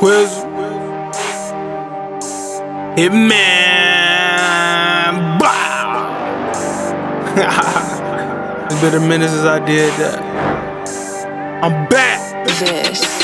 Quiz. Hitman. Blah. it's been a minute since I did that. I'm back. This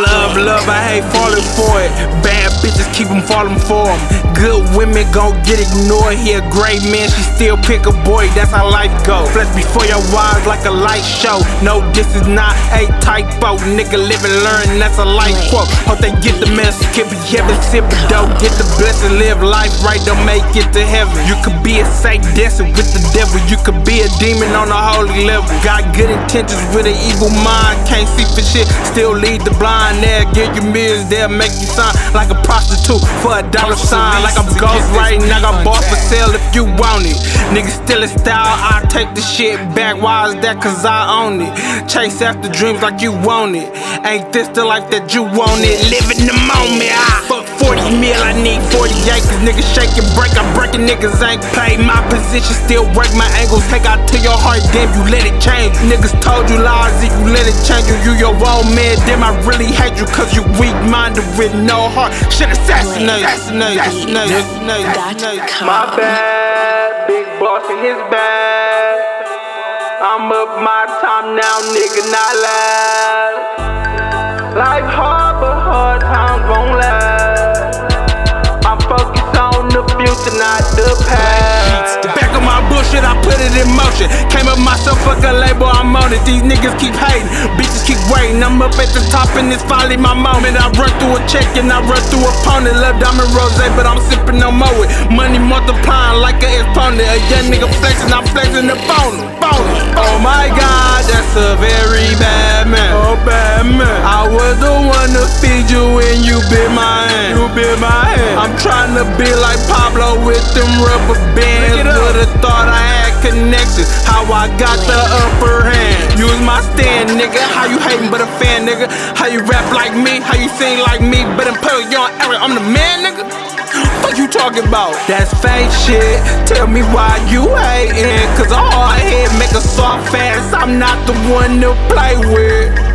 love love, I hate falling for it. Bad bitches keep them falling for them. Good women gon' get ignored. He a great man, she still pick a boy. That's how life go. Flex before your eyes like a light show. No, this is not a typo. Nigga live and learn, that's a life quote. Hope they get the message, keep it heaven, sip it dope. Get the blessing, live life right, don't make it to heaven. You could be a saint dancing with the devil. You could be a demon on a holy level. Got good intentions with an evil mind. Can't see for shit, still lead the blind. They'll give you millions, they'll make you sign like a prostitute for a dollar sign. Like I'm ghost writing, I got bought for sale if you want it. Niggas still in style, I take the shit back. Why is that? Cause I own it. Chase after dreams like you want it. Ain't this the life that you want it? Live in the moment. I fuck 40 mil, Niggas shake and break, I'm breaking niggas ain't play. My position still work, my angles take out to your heart. Damn, you let it change. Niggas told you lies, if you let it change you, you your own man. Damn, I really hate you cause you weak minded with no heart. Shit assassinate. My bad, big boss in his bag. I'm up my time now, nigga, not last. Life hard bullshit, I put it in motion. Came up myself, fuck a label, I'm on it. These niggas keep hating, bitches keep waiting. I'm up at the top and it's finally my moment. I run through a check and I run through a opponent. Love diamond rose, but I'm sipping no more. It. Money multiplying like an exponent. A young nigga flexing, I'm flexing the bone. bone. Oh my god, that's a very bad man. Oh bad man. I was the one to feed you when you bit my hand. You bit my hand. I'm trying to be like Pablo with them rubber bands. Would've thought I got the upper hand. Use my stand, nigga. How you hating but a fan, nigga? How you rap like me? How you sing like me? But in Pearl, you on Eric, I'm the man, nigga. What you talking about? That's fake shit. Tell me why you hating. Cause a hard head make a soft ass. I'm not the one to play with.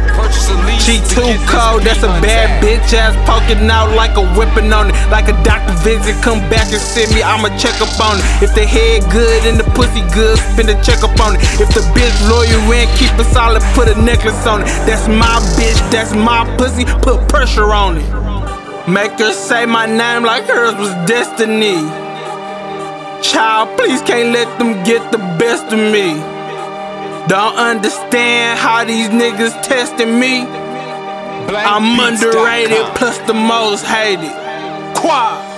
She too cold, that's a bad bitch ass poking out like a whipping on it. Like a doctor visit, come back and see me, I'ma check up on it. If the head good and the pussy good, spin a check up on it. If the bitch loyal and keep it solid, put a necklace on it. That's my bitch, that's my pussy, put pressure on it. Make her say my name like hers was destiny. Child, please can't let them get the best of me. Don't understand how these niggas testing me. I'm underrated plus the most hated. Quad.